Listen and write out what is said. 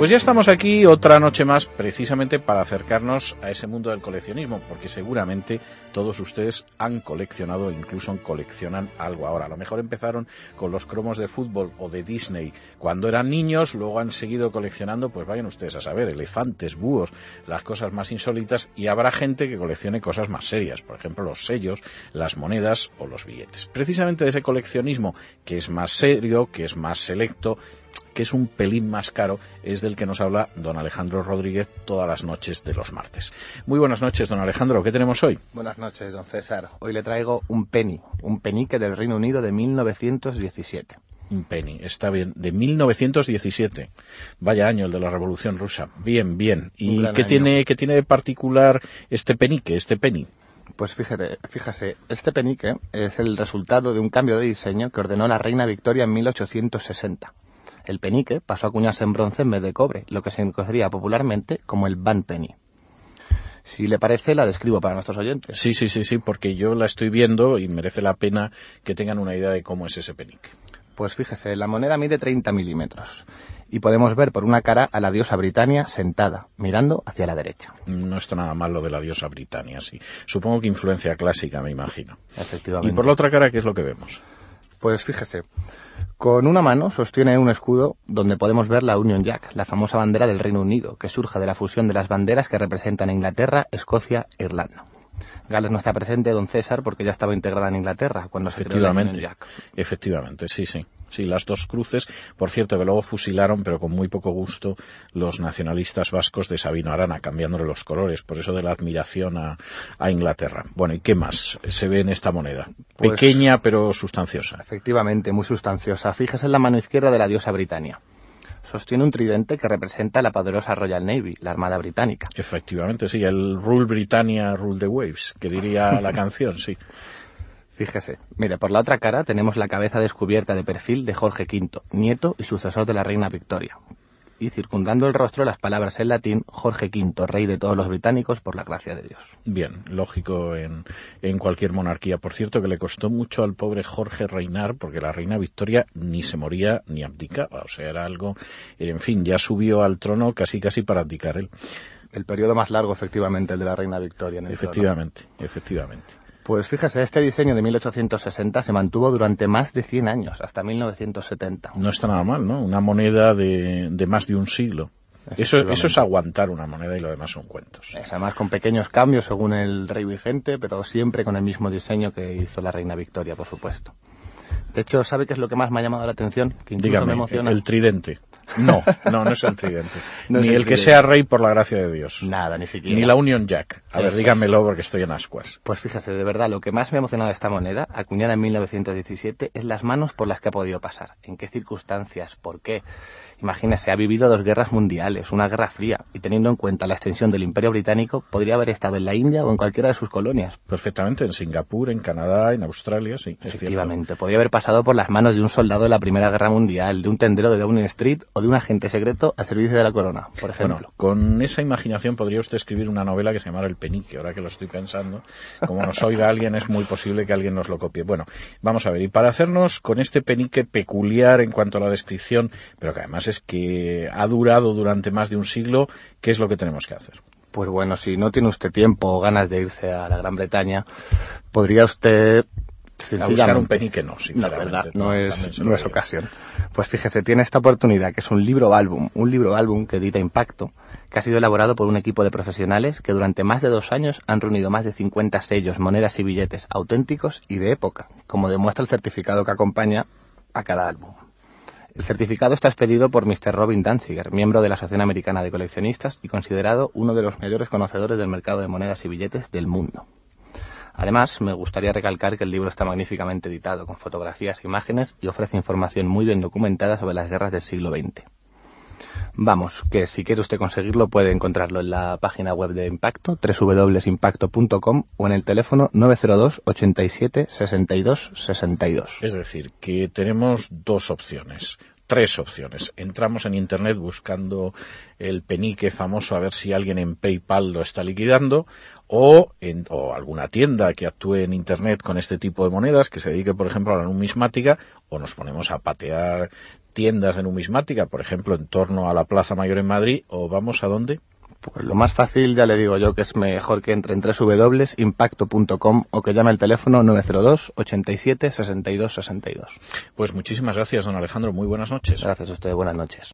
Pues ya estamos aquí otra noche más precisamente para acercarnos a ese mundo del coleccionismo, porque seguramente todos ustedes han coleccionado, incluso coleccionan algo ahora. A lo mejor empezaron con los cromos de fútbol o de Disney cuando eran niños, luego han seguido coleccionando, pues vayan ustedes a saber, elefantes, búhos, las cosas más insólitas, y habrá gente que coleccione cosas más serias, por ejemplo los sellos, las monedas o los billetes. Precisamente de ese coleccionismo que es más serio, que es más selecto, que es un pelín más caro, es del que nos habla don Alejandro Rodríguez todas las noches de los martes. Muy buenas noches, don Alejandro. ¿Qué tenemos hoy? Buenas noches, don César. Hoy le traigo un penny, un penique del Reino Unido de 1917. Un penny, está bien, de 1917. Vaya año el de la Revolución Rusa. Bien, bien. ¿Y qué tiene, qué tiene de particular este penique, este penny? Pues fíjate, fíjase, este penique es el resultado de un cambio de diseño que ordenó la reina Victoria en 1860. El penique pasó a acuñarse en bronce en vez de cobre, lo que se conocería popularmente como el Van Penny. Si le parece, la describo para nuestros oyentes. Sí, sí, sí, sí, porque yo la estoy viendo y merece la pena que tengan una idea de cómo es ese penique. Pues fíjese, la moneda mide 30 milímetros y podemos ver por una cara a la diosa Britannia sentada, mirando hacia la derecha. No está nada mal lo de la diosa Britannia, sí. Supongo que influencia clásica, me imagino. Efectivamente. ¿Y por la otra cara qué es lo que vemos? Pues fíjese, con una mano sostiene un escudo donde podemos ver la Union Jack, la famosa bandera del Reino Unido, que surge de la fusión de las banderas que representan Inglaterra, Escocia e Irlanda. Gales no está presente, don César, porque ya estaba integrada en Inglaterra cuando se creó la Union Jack. Efectivamente, sí, sí. Sí, las dos cruces, por cierto, que luego fusilaron, pero con muy poco gusto, los nacionalistas vascos de Sabino Arana, cambiándole los colores, por eso de la admiración a, Inglaterra. Bueno, ¿y qué más se ve en esta moneda? Pues Pequeña, pero sustanciosa. Efectivamente, muy sustanciosa. Fíjese en la mano izquierda de la diosa Britannia sostiene un tridente que representa la poderosa Royal Navy, la Armada Británica. Efectivamente, sí, el Rule Britannia, Rule the Waves, que diría la canción, sí. Fíjese, mire, por la otra cara tenemos la cabeza descubierta de perfil de Jorge V, nieto y sucesor de la reina Victoria. Y circundando el rostro las palabras en latín, Jorge V, rey de todos los británicos por la gracia de Dios. Bien, lógico en, en cualquier monarquía. Por cierto, que le costó mucho al pobre Jorge reinar, porque la reina Victoria ni se moría ni abdicaba. O sea, era algo, en fin, ya subió al trono casi casi para abdicar él. El periodo más largo, efectivamente, el de la reina Victoria. En el efectivamente, efectivamente. Pues fíjese, este diseño de 1860 se mantuvo durante más de 100 años, hasta 1970. No está nada mal, ¿no? Una moneda de, más de un siglo. Eso, eso es aguantar una moneda y lo demás son cuentos. Es, además con pequeños cambios según el rey vigente, pero siempre con el mismo diseño que hizo la reina Victoria, por supuesto. De hecho, ¿sabe qué es lo que más me ha llamado la atención? Que Dígame, me emociona. el tridente. No, no, no es el tridente. ni el, que sea rey por la gracia de Dios. Nada, ni siquiera. Ni la Union Jack. A ver, dígamelo porque estoy en ascuas. Pues fíjese, de verdad, lo que más me ha emocionado de esta moneda, acuñada en 1917, es las manos por las que ha podido pasar. ¿En qué circunstancias? ¿Por qué? Imagínese, ha vivido dos guerras mundiales, una guerra fría, y teniendo en cuenta la extensión del Imperio Británico, podría haber estado en la India o en cualquiera de sus colonias. Perfectamente, en Singapur, en Canadá, en Australia, sí. Efectivamente, podría haber pasado por las manos de un soldado de la Primera Guerra Mundial, de un tendero de Downing Street o de un agente secreto a servicio de la corona, por ejemplo. Bueno, con esa imaginación podría usted escribir una novela que se llamara El Penique, ahora que lo estoy pensando. Como nos oiga alguien, es muy posible que alguien nos lo copie. Bueno, vamos a ver, y para hacernos con este penique peculiar en cuanto a la descripción, pero que además es que ha durado durante más de un siglo, ¿qué es lo que tenemos que hacer? Pues bueno, si no tiene usted tiempo o ganas de irse a la Gran Bretaña, podría usted a buscar un penique no, sinceramente. No, es, no es ocasión. Pues fíjese, tiene esta oportunidad, que es un libro álbum, un libro álbum que edita Impacto, que ha sido elaborado por un equipo de profesionales que durante más de dos años han reunido más de 50 sellos, monedas y billetes auténticos y de época, como demuestra el certificado que acompaña a cada álbum. El certificado está expedido por Mr. Robin Danziger, miembro de la Asociación Americana de Coleccionistas y considerado uno de los mayores conocedores del mercado de monedas y billetes del mundo. Además, me gustaría recalcar que el libro está magníficamente editado, con fotografías e imágenes y ofrece información muy bien documentada sobre las guerras del siglo XX. Vamos, que si quiere usted conseguirlo puede encontrarlo en la página web de Impacto, www.impacto.com o en el teléfono 902 87 62 62. Es decir, que tenemos dos opciones tres opciones. Entramos en Internet buscando el penique famoso a ver si alguien en PayPal lo está liquidando o, en, o alguna tienda que actúe en Internet con este tipo de monedas que se dedique, por ejemplo, a la numismática o nos ponemos a patear tiendas de numismática, por ejemplo, en torno a la Plaza Mayor en Madrid, o vamos a dónde? Pues lo más fácil, ya le digo yo, que es mejor que entre en www.impacto.com o que llame al teléfono 902 87 62 62. Pues muchísimas gracias, don Alejandro. Muy buenas noches. Gracias a usted. Buenas noches.